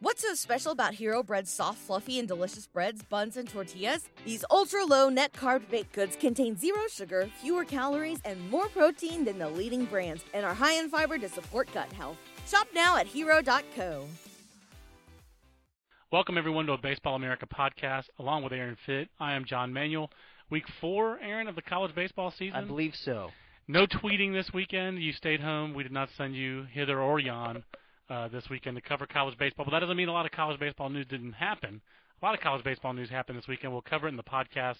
What's so special about Hero Bread's soft, fluffy, and delicious breads, buns, and tortillas? These ultra low net carb baked goods contain zero sugar, fewer calories, and more protein than the leading brands, and are high in fiber to support gut health. Shop now at hero.co. Welcome, everyone, to a Baseball America podcast, along with Aaron Fitt. I am John Manuel. Week four, Aaron, of the college baseball season. I believe so. No tweeting this weekend. You stayed home. We did not send you hither or yon uh, this weekend to cover college baseball, but that doesn't mean a lot of college baseball news didn't happen. A lot of college baseball news happened this weekend. We'll cover it in the podcast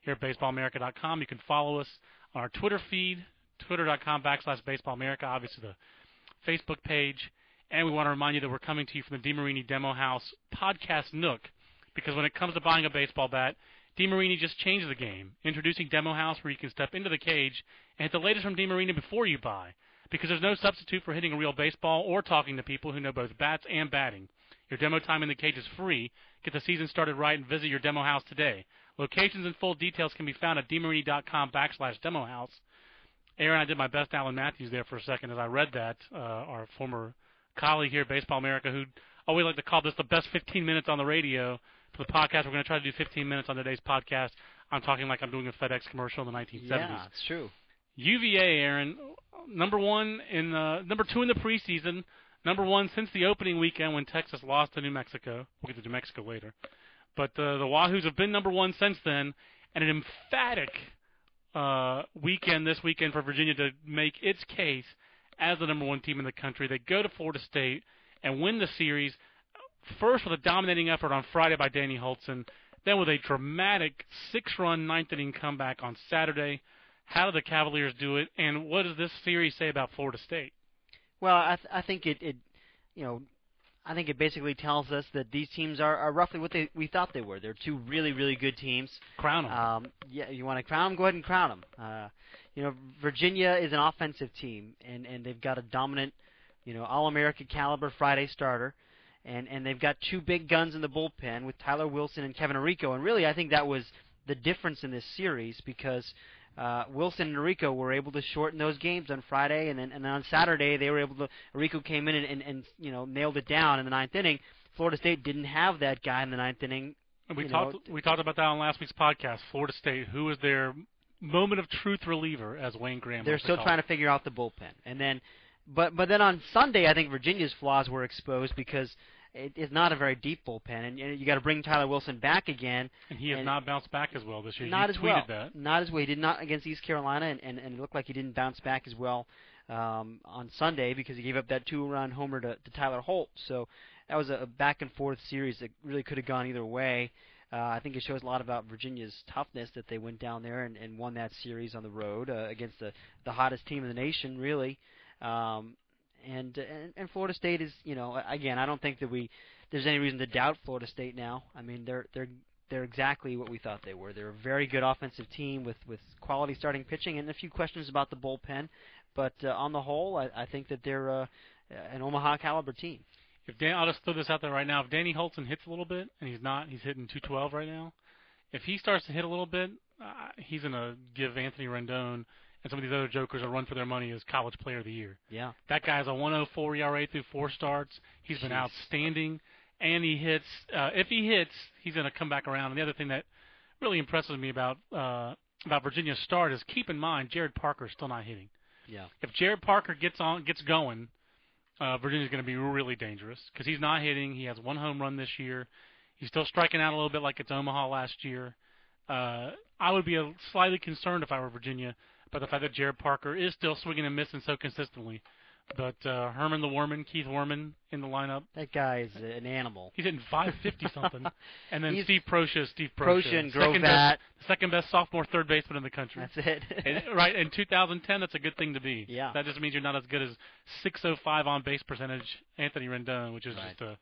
here at baseballamerica.com. You can follow us on our Twitter feed, twitter.com backslash baseballamerica, obviously the Facebook page. And we want to remind you that we're coming to you from the DeMarini Demo House podcast nook because when it comes to buying a baseball bat, DeMarini just changed the game, introducing Demo House where you can step into the cage and hit the latest from DeMarini before you buy because there's no substitute for hitting a real baseball or talking to people who know both bats and batting. Your demo time in the cage is free. Get the season started right and visit your demo house today. Locations and full details can be found at demarini.com backslash demo house. Aaron, I did my best Alan Matthews there for a second as I read that. Uh, our former colleague here at Baseball America, who always like to call this the best 15 minutes on the radio. For the podcast, we're going to try to do 15 minutes on today's podcast. I'm talking like I'm doing a FedEx commercial in the 1970s. Yeah, it's true. UVA, Aaron, number one in the number two in the preseason, number one since the opening weekend when Texas lost to New Mexico. We'll get to New Mexico later, but uh, the Wahoos have been number one since then, and an emphatic uh, weekend this weekend for Virginia to make its case as the number one team in the country. They go to Florida State and win the series first with a dominating effort on Friday by Danny Hultzen, then with a dramatic six-run ninth inning comeback on Saturday. How do the Cavaliers do it, and what does this series say about Florida State? Well, I, th- I think it, it, you know, I think it basically tells us that these teams are, are roughly what they we thought they were. They're two really, really good teams. Crown them. Um, yeah, you want to crown them? Go ahead and crown them. Uh, you know, Virginia is an offensive team, and and they've got a dominant, you know, All-America caliber Friday starter, and and they've got two big guns in the bullpen with Tyler Wilson and Kevin Arico, and really I think that was the difference in this series because uh, Wilson and Arico were able to shorten those games on Friday, and then and then on Saturday they were able to. Arico came in and, and, and you know nailed it down in the ninth inning. Florida State didn't have that guy in the ninth inning. And we talked know, we talked about that on last week's podcast. Florida State, who was their moment of truth reliever, as Wayne Graham. They're still trying to figure out the bullpen, and then, but but then on Sunday I think Virginia's flaws were exposed because it is not a very deep bullpen, and you, you got to bring Tyler Wilson back again. And he has and not bounced back as well this year. Not you as tweeted well. that. Not as well. He did not against East Carolina, and, and, and it looked like he didn't bounce back as well um, on Sunday because he gave up that two-run homer to, to Tyler Holt. So that was a, a back-and-forth series that really could have gone either way. Uh, I think it shows a lot about Virginia's toughness that they went down there and, and won that series on the road uh, against the the hottest team in the nation, really. Um, and, and and Florida State is, you know, again, I don't think that we there's any reason to doubt Florida State now. I mean, they're they're they're exactly what we thought they were. They're a very good offensive team with with quality starting pitching and a few questions about the bullpen, but uh, on the whole, I, I think that they're uh, an Omaha caliber team. If Dan, I'll just throw this out there right now. If Danny Hultzen hits a little bit, and he's not, he's hitting 212 right now. If he starts to hit a little bit, uh, he's gonna give Anthony Rendon and some of these other jokers a run for their money as College Player of the Year. Yeah. That guy's a 104 ERA through four starts. He's been Jeez. outstanding, and he hits. Uh, if he hits, he's going to come back around. And the other thing that really impresses me about uh, about Virginia's start is keep in mind Jarrett Parker's still not hitting. Yeah. If Jarrett Parker gets on, gets going, uh, Virginia's going to be really dangerous because he's not hitting. He has one home run this year. He's still striking out a little bit like it's Omaha last year. Uh, I would be a, slightly concerned if I were Virginia by the fact that Jarrett Parker is still swinging and missing so consistently. But uh, Herman the Werman, Keith Werman in the lineup. That guy is an animal. He's hitting 550 something. And then He's- Steve Proscia, is Steve Proscia, Proscia and second Grovat. best, second best sophomore third baseman in the country. That's it. And, right in 2010, that's a good thing to be. Yeah. That just means you're not as good as 605 on base percentage Anthony Rendon, which is Right. just a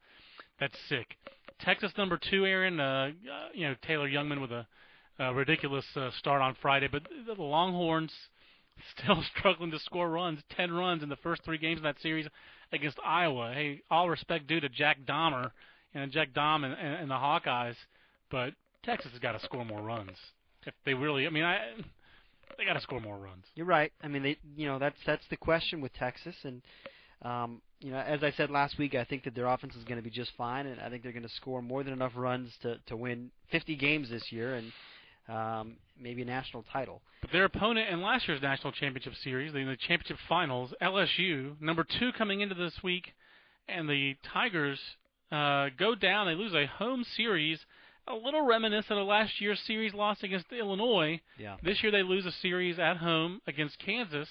that's sick. Texas number two, Aaron. Uh, uh, you know Taylor Jungmann with a, a ridiculous uh, start on Friday, but the, the Longhorns still struggling to score runs. Ten runs in the first three games of that series against Iowa. Hey, all respect due to Jack Dahmer and Jack Dom and, and, and the Hawkeyes, but Texas has got to score more runs if they really. I mean, I they got to score more runs. You're right. I mean, they, you know, that's that's the question with Texas, and um, you know, as I said last week, I think that their offense is going to be just fine, and I think they're going to score more than enough runs to to win 50 games this year and um, maybe a national title. But their opponent in last year's national championship series, in the championship finals, LSU, number two coming into this week, and the Tigers uh, go down. They lose a home series, a little reminiscent of last year's series loss against Illinois. Yeah. This year they lose a series at home against Kansas.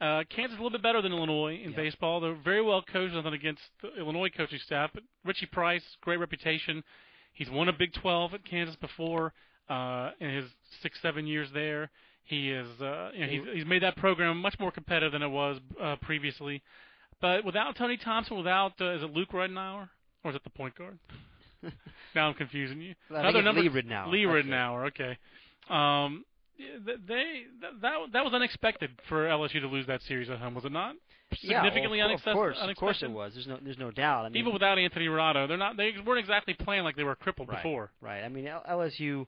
Uh, Kansas is a little bit better than Illinois in Yeah. baseball. They're very well coached, nothing against the Illinois coaching staff. But Ritch Price, great reputation. He's won a Big 12 at Kansas before uh, in his six, seven years there. He is, uh, you know, he's, he's made that program much more competitive than it was uh, previously. But without Tony Thompson, without uh, is it Luke Ridenour or is it the point guard? now I'm confusing you. Think Another number Lee Ridnour. Lee. Ridnour, okay. Um, they that, that was unexpected for LSU to lose that series at home, was it not? Yeah, Significantly well, of, unexpec- course, unexpected. of course it was. There's no, there's no doubt. I mean, Even without Anthony Ranaudo, they're not. They weren't exactly playing like they were crippled right, before. Right. I mean, LSU.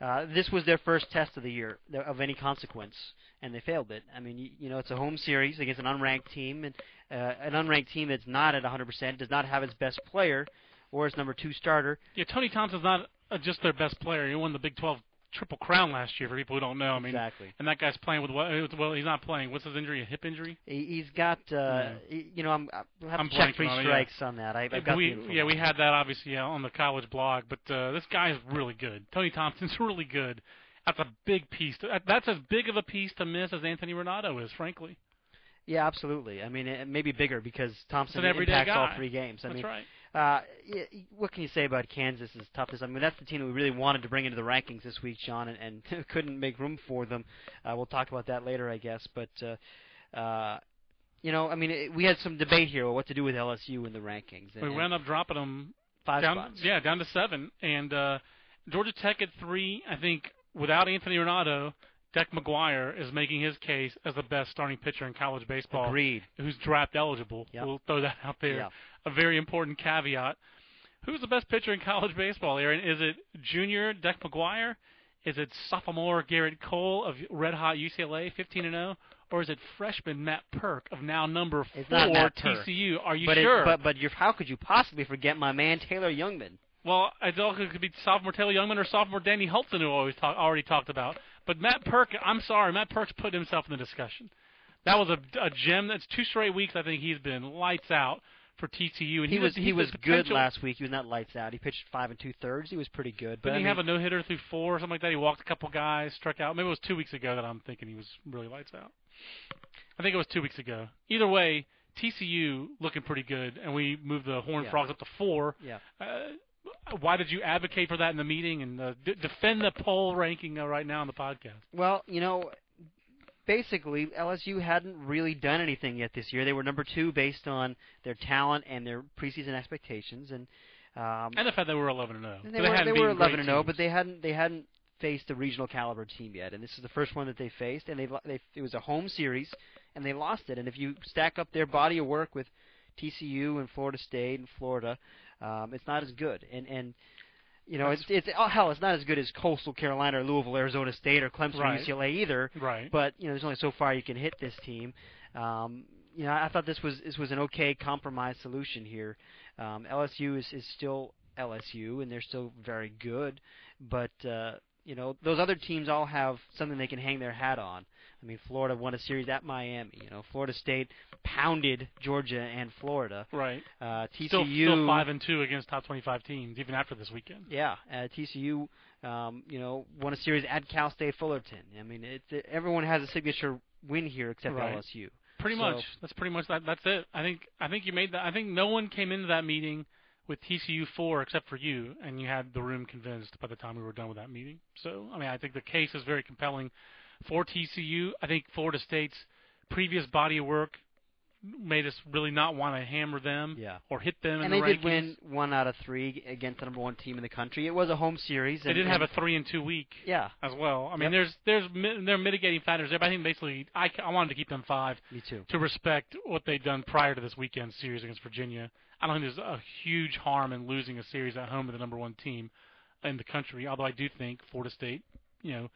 Uh, this was their first test of the year of any consequence, and they failed it. I mean, you, you know, it's a home series against an unranked team, and uh, an unranked team that's not at 100%, does not have its best player or its number two starter. Yeah, Tony Thompson's not uh, just their best player. He won the Big 12 Triple Crown last year. For people who don't know, I mean, exactly. and that guy's playing with what? Well, he's not playing. What's his injury? A hip injury? He, he's got, uh, Yeah. he- you know, I'm, I'll have I'm to check three on it, yeah. strikes on that. I, I've got we yeah we had that obviously uh, on the college blog, but uh, this guy is really good. Tony Thompson's really good. That's a big piece. To, that's as big of a piece to miss as Anthony Ranaudo is, frankly. Yeah, absolutely. I mean, it may be bigger because Thompson impacts all three games. I That's mean, right. Uh, what can you say about Kansas' toughness? I mean, that's the team that we really wanted to bring into the rankings this week, John, and, and couldn't make room for them. Uh, we'll talk about that later, I guess. But, uh, uh, you know, I mean, it, we had some debate here about what to do with LSU in the rankings. And, We wound up dropping them five down, spots. yeah, down to seven, and uh, Georgia Tech at three. I think without Anthony Ranaudo, Deck McGuire is making his case as the best starting pitcher in college baseball. Agreed. Who's draft eligible? Yep. We'll throw that out there. Yeah. A very important caveat. Who's the best pitcher in college baseball, Aaron? Is it junior Deck McGuire? Is it sophomore Gerrit Cole of Red Hot UCLA, 15 and 0, or is it freshman Matt Purke of now number four Purke. TCU? Are you but sure? It, but but you're, how could you possibly forget my man Taylor Jungmann? Well, it also could be sophomore Taylor Jungmann or sophomore Danny Hultzen, who always talk, already talked about. But Matt Purke, I'm sorry, Matt Purke's put himself in the discussion. That was a, a gem. That's two straight weeks. I think he's been lights out for TCU. And He he's was he was good last week. He was not lights out. He pitched five and two thirds. He was pretty good. But Didn't I he mean, have a no hitter through four or something like that? He walked a couple guys, struck out. Maybe it was two weeks ago that I'm thinking he was really lights out. I think it was two weeks ago. Either way, TCU looking pretty good, and we moved the Horned Yeah. Frogs up to four. yeah. Uh, why did you advocate for that in the meeting and uh, d- defend the poll ranking uh, right now on the podcast? Well, you know, basically LSU hadn't really done anything yet this year. They were number two based on their talent and their preseason expectations, and um, And the fact that we were 11 and 0. and they were they were 11 and 0, but they hadn't they hadn't faced a regional caliber team yet, and this is the first one that they faced, and they they it was a home series, and they lost it. And if you stack up their body of work with TCU and Florida State and Florida, um, it's not as good. And and you know it's it's oh, hell, it's not as good as Coastal Carolina or Louisville, Arizona State or Clemson, Right. UCLA either. right. But you know, there's only so far you can hit this team. Um, you know, I thought this was this was an okay compromise solution here. Um, LSU is is still LSU, and they're still very good. But uh, you know, those other teams all have something they can hang their hat on. I mean, Florida won a series at Miami. You know, Florida State pounded Georgia and Florida. right. Uh, TCU Still, still five and two against top 25 teams, even after this weekend. yeah, uh, TCU, um, you know, won a series at Cal State Fullerton. I mean, it's it, everyone has a signature win here except Right. LSU. Pretty So- much. That's pretty much that. That's it. I think. I think you made that. I think no one came into that meeting with TCU four except for you, and you had the room convinced by the time we were done with that meeting. So, I mean, I think the case is very compelling for TCU. I think Florida State's previous body of work made us really not want to hammer them Yeah. or hit them And in they the did rankings. win one out of three against the number one team in the country. It was a home series. They and, did have a three and two week yeah. as well. I mean, Yep. there's there's mi- there are mitigating factors there, but I think basically I, I wanted to keep them five Me too. to respect what they'd done prior to this weekend series against Virginia. I don't think there's a huge harm in losing a series at home to the number one team in the country. Although I do think Florida State, you know,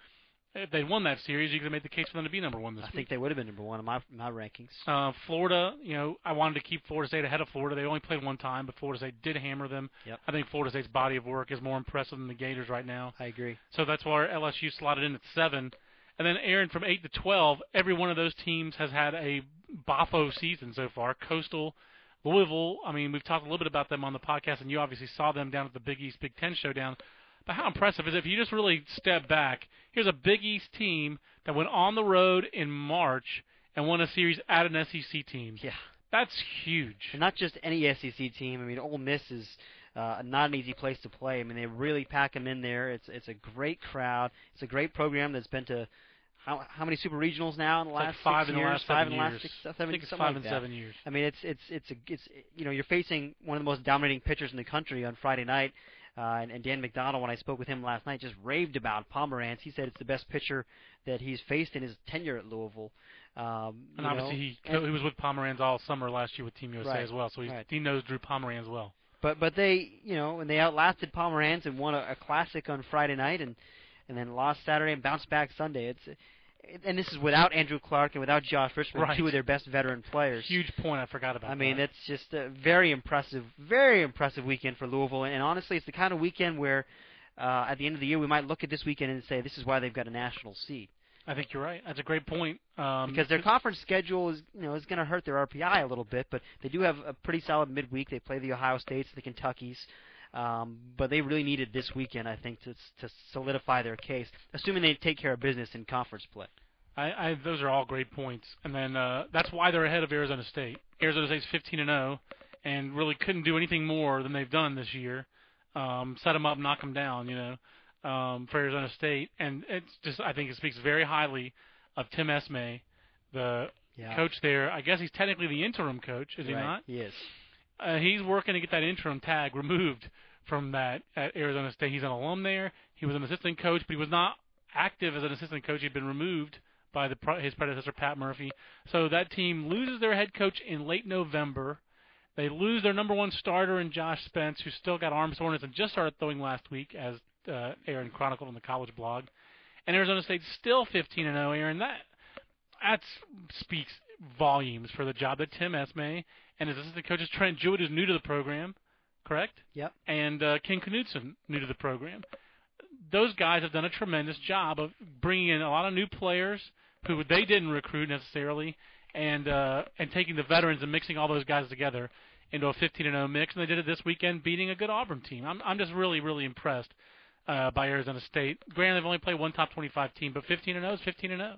if they won that series, you could have made the case for them to be number one this I week. think they would have been number one in my my rankings. Uh, Florida, you know, I wanted to keep Florida State ahead of Florida. They only played one time, but Florida State did hammer them. Yep. I think Florida State's body of work is more impressive than the Gators right now. I agree. So that's why LSU slotted in at seven. And then Aaron from eight to twelve, every one of those teams has had a boffo season so far. Coastal, Louisville. I mean, we've talked a little bit about them on the podcast, and you obviously saw them down at the Big East Big Ten showdown. But how impressive is it if you just really step back? Here's a Big East team that went on the road in March and won a series at an SEC team. Yeah. That's huge. And not just any SEC team. I mean, Ole Miss is uh, not an easy place to play. I mean, they really pack them in there. It's it's a great crowd. It's a great program that's been to how how many super regionals now in the It's like last five six in the years? last five in the last years. six, I think it's something five like and that. seven years. I mean, it's it's it's a it's you know you're facing one of the most dominating pitchers in the country on Friday night, uh, and, and Dan McDonnell when I spoke with him last night just raved about Pomeranz. He said it's the best pitcher that he's faced in his tenure at Louisville. Um, And obviously, he and- he was with Pomeranz all summer last year with Team USA Right, as well, so right. he knows Drew Pomeranz well. But but they you know and they outlasted Pomeranz and won a, a classic on Friday night and and then lost Saturday and bounced back Sunday. It's and this is without Andrew Clark and without Josh Richmond, Right. two of their best veteran players. Huge point. I forgot about. That. I mean, that. that's just a very impressive, very impressive weekend for Louisville. And honestly, it's the kind of weekend where, uh, at the end of the year, we might look at this weekend and say this is why they've got a national seed I think you're right. That's a great point. Um, because their conference schedule is, you know, is going to hurt their RPI a little bit. But they do have a pretty solid midweek. They play the Ohio States, the Kentuckies. Um, but they really needed this weekend, I think, to to solidify their case, assuming they take care of business in conference play. I, I those are all great points, and then uh, that's why they're ahead of Arizona State. Arizona State's 15 and 0, and really couldn't do anything more than they've done this year. Um, set them up, knock them down, you know, um, for Arizona State, and it's just I think it speaks very highly of Tim Esmay, the Yeah. coach there. I guess he's technically the interim coach, is he right. not? He is. Uh, he's working to get that interim tag removed from that at Arizona State. He's an alum there. He was an assistant coach, but he was not active as an assistant coach. He'd been removed by the his predecessor Pat Murphy. So that team loses their head coach in late November. They lose their number one starter in Josh Spence, who still got arm soreness and just started throwing last week, as uh, Aaron chronicled on the college blog. And Arizona State's still 15 and 0. Aaron, that that speaks volumes for the job that Tim Esmay and his assistant coach is Trent Jewett, who's new to the program, correct? Yep. And uh, Ken Knutson, new to the program. Those guys have done a tremendous job of bringing in a lot of new players who they didn't recruit necessarily, and uh, and taking the veterans and mixing all those guys together into a 15 and 0 mix. And they did it this weekend, beating a good Auburn team. I'm I'm just really really impressed uh, by Arizona State. Granted, they've only played one top 25 team, but 15 and 0 is 15 and oh. 0.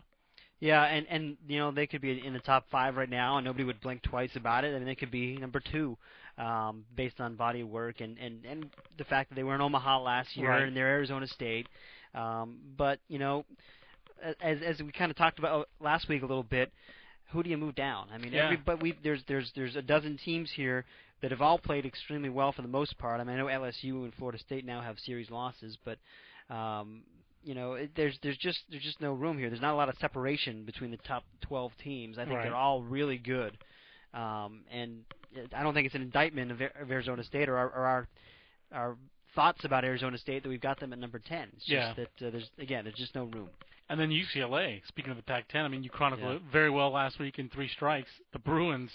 Yeah, and and you know they could be in the top five right now, and nobody would blink twice about it. I mean, they could be number two, um, based on body of work and and and the fact that they were in Omaha last year Right. and they're Arizona State. Um, but you know, as as we kind of talked about last week a little bit, who do you move down? I mean, Yeah. every but we there's there's there's a dozen teams here that have all played extremely well for the most part. I mean, I know LSU and Florida State now have series losses, but um, you know, it, there's there's just there's just no room here. There's not a lot of separation between the top 12 teams. I think Right. they're all really good, um, and I don't think it's an indictment of, of Arizona State or our, or our our thoughts about Arizona State that we've got them at number 10. It's just Yeah. that uh, there's again there's just no room. And then UCLA. Speaking of the Pac-10, I mean, you chronicled Yeah. it very well last week in three strikes. The Bruins,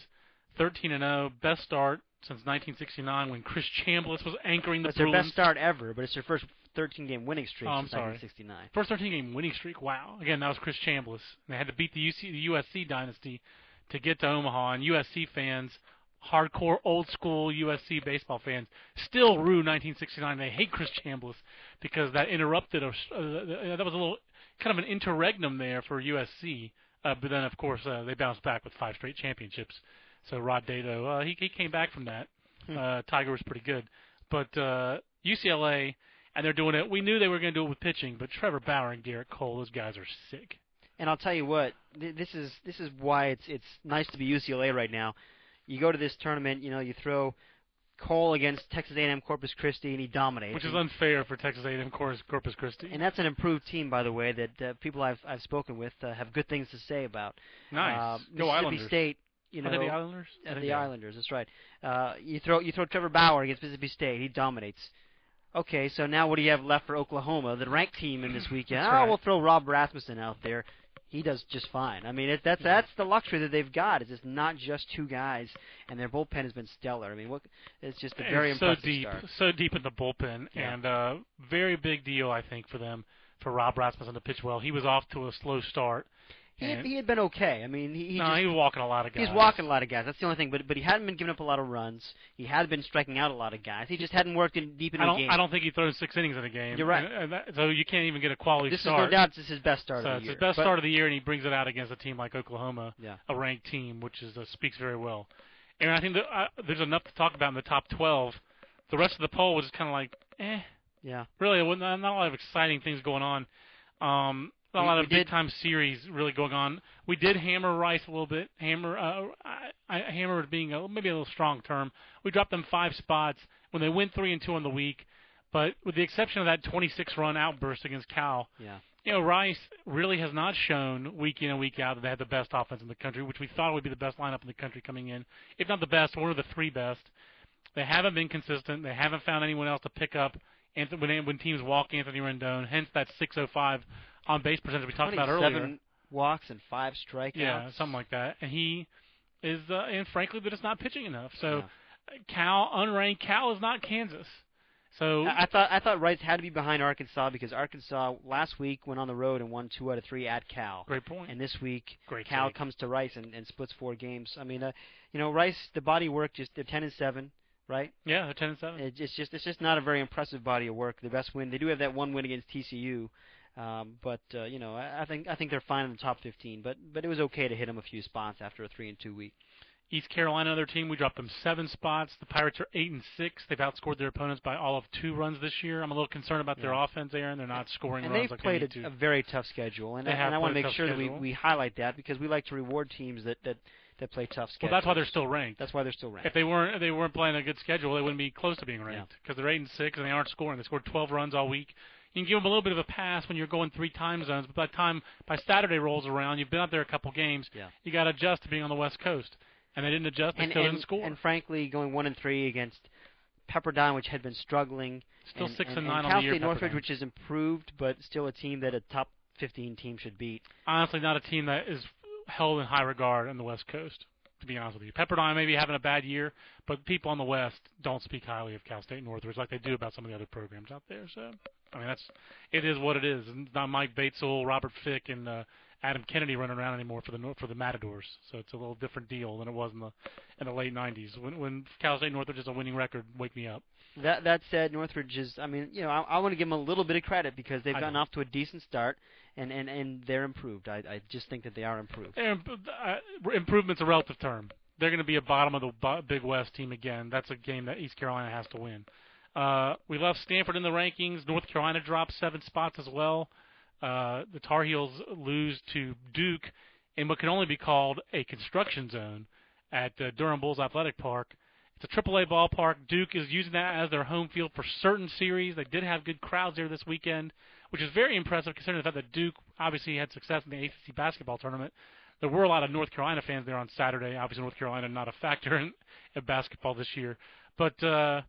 13 and 0, best start since 1969 when Chris Chambliss was anchoring the It's their best start ever, but it's their first 13 game winning streak Oh, I'm sorry. 1969. First 13 game winning streak. Wow. Again, that was Chris Chambliss. They had to beat the, UC, the USC dynasty to get to Omaha, and USC fans, hardcore old school USC baseball fans, still rue 1969. They hate Chris Chambliss because that interrupted. A, uh, that was a little kind of an interregnum there for USC. Uh, but then, of course, uh, they bounced back with five straight championships. So Rod Dedeaux, uh, he, he came back from that. Hmm. Uh, Tiger was pretty good, but uh, UCLA and they're doing it. We knew they were going to do it with pitching, but Trevor Bauer and Gerrit Cole, those guys are sick. And I'll tell you what, th- this is this is why it's it's nice to be UCLA right now. You go to this tournament, you know, you throw Cole against Texas A&M Corpus Christi, and he dominates. Which is unfair for Texas A&M Corpus, Christi. and that's an improved team, by the way, that uh, people I've I've spoken with uh, have good things to say about. nice. Uh, Mississippi Islanders. State, you know, Are they the Islanders? Think the. Islanders. That's right. Uh, you throw you throw Trevor Bauer against Mississippi State, he dominates. Okay, so now what do you have left for Oklahoma, the ranked team in this weekend? That's oh, right. we'll throw Rob Rasmussen out there. He does just fine. I mean, it, that's Yeah. that's the luxury that they've got. Is it's not just two guys, and their bullpen has been stellar. I mean, what? It's just a very so impressive deep, start. so deep in the bullpen, Yeah. and uh, very big deal I think for them for Rob Rasmussen to pitch well. He was off to a slow start. He had, he had been okay. I mean, he, he no, just he was walking a lot of guys. He's walking a lot of guys. That's the only thing. But but he hadn't been giving up a lot of runs. He had been striking out a lot of guys. He just hadn't worked in deep into I the don't. game. I don't think he throws six innings in a game. You're right. And, and that, so you can't even get a quality this start. is no doubt this is his best start so of the it's year. his best But- start of the year, and he brings it out against a team like Oklahoma, Yeah. a ranked team, which is uh, speaks very well. And I think that, uh, there's enough to talk about in the top 12. The rest of the poll was just kind of like, eh, Yeah. really, wasn't- not a lot of exciting things going on. Um, not a lot of big did- time series really going on. We did hammer Rice a little bit. Hammer, uh, I, I, hammer being a, maybe a little strong term. We dropped them five spots when they went three and two on the week. But with the exception of that 26 run outburst against Cal, Yeah. you know, Rice really has not shown week in and week out that they have the best offense in the country, which we thought would be the best lineup in the country coming in. If not the best, one of the three best. They haven't been consistent. They haven't found anyone else to pick up Anth- when, when teams walk Anthony Rendon. Hence that 605 on base percentage we talked about earlier. Seven walks and five strikeouts. Yeah, something like that. And he is, uh, and frankly, they're just not pitching enough. So Yeah. Cal, unranked, Cal is not Kansas. So I, I thought I thought Rice had to be behind Arkansas because Arkansas last week went on the road and won two out of three at Cal. great point. And this week, Great Cal take. comes to Rice and, and splits four games. I mean, uh, you know, Rice, the body work just they're ten and seven, right? yeah, they're 10 and 7. It's just it's just not a very impressive body of work. The best win they do have that one win against TCU, um, but uh, you know I, I think I think they're fine in the top 15. But but it was okay to hit them a few spots after a three and two week. East Carolina, another team, we dropped them seven spots. The Pirates are eight and six. They've outscored their opponents by all of two runs this year. I'm a little concerned about their Yeah. offense, Aaron. They're not scoring And runs they've like played they a, a very tough schedule, and, I- and I want to make sure that we, we highlight that because we like to reward teams that that, that play tough schedules. well, that's why they're still ranked. that's why they're still ranked. If they weren't, if they weren't playing a good schedule, they wouldn't be close to being ranked because they're eight and six and they aren't scoring. They scored 12 runs all week. You can give them a little bit of a pass when you're going three time zones, but by the time by Saturday rolls around, you've been out there a couple games. Yeah. You got to adjust to being on the West Coast, and they didn't adjust. They and, still and, didn't score. and frankly, going one and three against Pepperdine, which had been struggling, still and, six and, and, nine and on Cal the year. State Northridge, Pepperdine. which is improved, but still a team that a top 15 team should beat. honestly not a team that is held in high regard on the West Coast. To be honest with you, Pepperdine may be having a bad year, but people on the West don't speak highly of Cal State Northridge like they do about some of the other programs out there. So, I mean, that's it is what it is. It's not Mike Batesole, Robert Fick, and uh, Adam Kennedy running around anymore for the for the Matadors. So it's a little different deal than it was in the in the late '90s when when Cal State Northridge is a winning record. Wake me up. That that said, Northridge is. I mean, you know, I, I want to give them a little bit of credit because they've gotten off to a decent start, and and and they're improved. I I just think that they are improved. And, uh, improvement's a relative term. They're going to be a bottom of the bo- Big West team again. That's a game that East Carolina has to win. Uh, we left Stanford in the rankings. North Carolina dropped seven spots as well. Uh, the Tar Heels lose to Duke in what can only be called a construction zone at uh, Durham Bulls Athletic Park. It's a AAA ballpark. Duke is using that as their home field for certain series. They did have good crowds there this weekend, which is very impressive considering the fact that Duke obviously had success in the ACC basketball tournament. There were a lot of North Carolina fans there on Saturday. Obviously, North Carolina not a factor in, in basketball this year, but uh,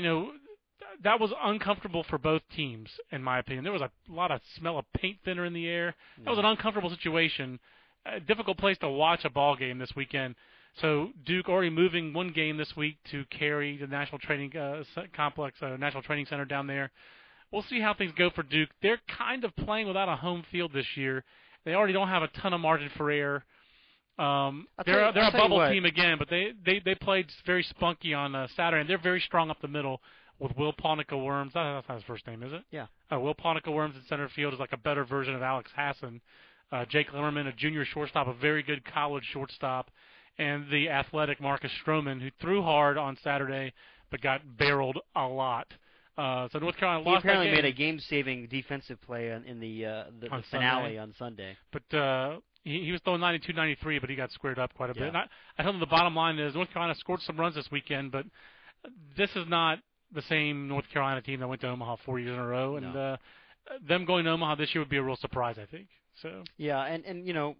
you know th- that was uncomfortable for both teams, in my opinion. There was a lot of smell of paint thinner in the air. That was an uncomfortable situation. A difficult place to watch a ball game this weekend. So Duke already moving one game this week to Cary the National Training uh, Complex, uh, National Training Center down there. We'll see how things go for Duke. They're kind of playing without a home field this year. They already don't have a ton of margin for error. Um, I'll they're you- they're I'll a bubble team again, but they they they played very spunky on uh, Saturday, and they're very strong up the middle with Will Piwnica-Worms. That's not his first name, is it? Yeah. Uh, Will Piwnica-Worms in center field is like a better version of Alex Hassan. Uh, Jake Lemmerman, a junior shortstop, a very good college shortstop, and the athletic Marcus Stroman, who threw hard on Saturday but got barreled a lot. Uh, so North Carolina He lost apparently game. made a game-saving defensive play on, in the uh, the, On the finale Sunday. on Sunday. but uh, he, he was throwing 92, 93, but he got squared up quite a bit. Yeah. And I, I think the bottom line is North Carolina scored some runs this weekend, but this is not the same North Carolina team that went to Omaha four years in a row, and No. uh, them going to Omaha this year would be a real surprise, I think. So Yeah, and and you know,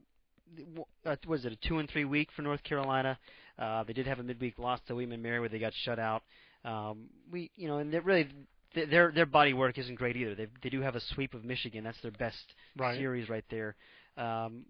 uh, was it a two and three week for North Carolina? Uh, they did have a midweek loss to William & Mary where they got shut out. Um, we, you know, and they're really their their body work isn't great either. They they do have a sweep of Michigan. That's their best Right. series right there. Um,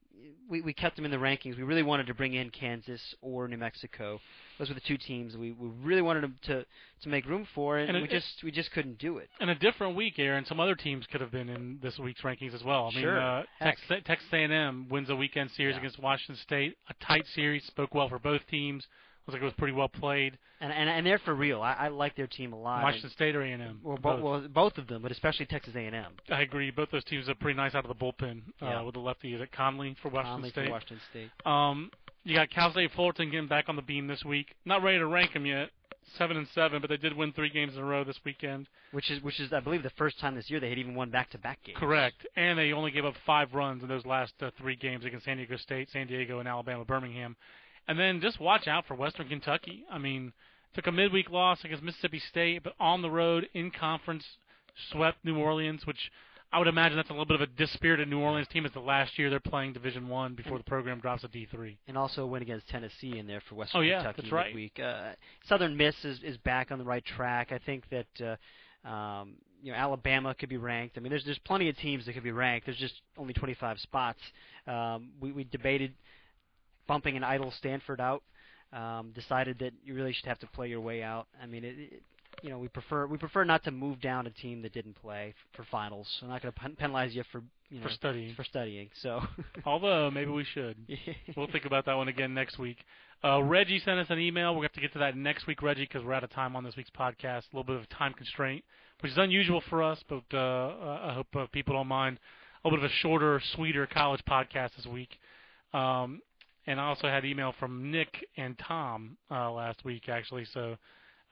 we we kept them in the rankings. We really wanted to bring in Kansas or New Mexico. Those were the two teams we, we really wanted them to to make room for, and, And it- we just we just couldn't do it. In a different week, Aaron, some other teams could have been in this week's rankings as well. I mean, Sure. uh. Texas, Texas A&M wins a weekend series Yeah. against Washington State. A tight series, spoke well for both teams. Looks like it was pretty well played. And and, and they're for real. I, I like their team a lot. Washington State or A&M? well, Both. well, both of them, but especially Texas A&M. I agree. Both those teams are pretty nice out of the bullpen. Yeah. Uh, with the lefty, is it Conley for Washington Conley State? for Washington State. Um, you got Cal State Fullerton getting back on the beam this week. Not ready to rank them yet, seven and seven, but they did win three games in a row this weekend. Which is which is I believe the first time this year they had even won back-to-back games. Correct, and they only gave up five runs in those last uh, three games against San Diego State, San Diego, and Alabama, Birmingham. And then just watch out for Western Kentucky. I mean, took a midweek loss against Mississippi State, but on the road in conference swept New Orleans, which I would imagine that's a little bit of a dispirited New Orleans team. It's the last year they're playing Division One before the program drops to D three. and also win against Tennessee in there for Western Oh, yeah, Kentucky that's right. midweek. Uh, Southern Miss is, is back on the right track. I think that uh, um, you know Alabama could be ranked. I mean, there's there's plenty of teams that could be ranked. There's just only 25 spots. Um, we we debated bumping an idle Stanford out. Um, decided that you really should have to play your way out. I mean, it, it, you know, we prefer we prefer not to move down a team that didn't play for finals. So I'm not going to pen- penalize you for you know For studying. for studying. So Although maybe we should. We'll think about that one again next week. Uh, Reggie sent us an email. We'll have to get to that next week, Reggie, because we're out of time on this week's podcast. A little bit of a time constraint, which is unusual for us, but uh, uh, I hope uh, people don't mind. A little bit of a shorter, sweeter college podcast this week. Um, and I also had email from Nick and Tom uh, last week, actually. So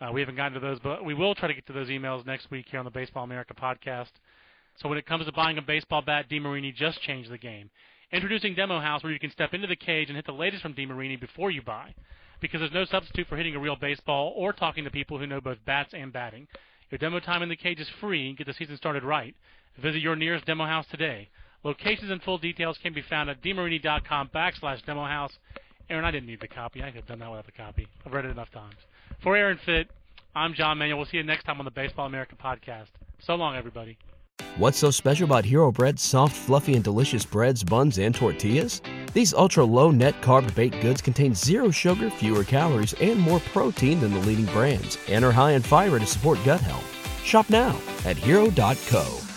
uh, we haven't gotten to those, but we will try to get to those emails next week here on the Baseball America podcast. So when it comes to buying a baseball bat, DeMarini just changed the game. Introducing Demo House, where you can step into the cage and hit the latest from DeMarini before you buy, because there's no substitute for hitting a real baseball or talking to people who know both bats and batting. Your demo time in the cage is free. Get the season started right. Visit your nearest Demo House today. Locations and full details can be found at demarini.com backslash demo house. Aaron, I didn't need the copy. I could have done that without the copy. I've read it enough times. For Aaron Fitt, I'm John Manuel. We'll see you next time on the Baseball America podcast. So long, everybody. What's so special about Hero Bread's soft, fluffy, and delicious breads, buns, and tortillas? These ultra low net carb baked goods contain zero sugar, fewer calories, and more protein than the leading brands, and are high in fiber to support gut health. Shop now at hero.co.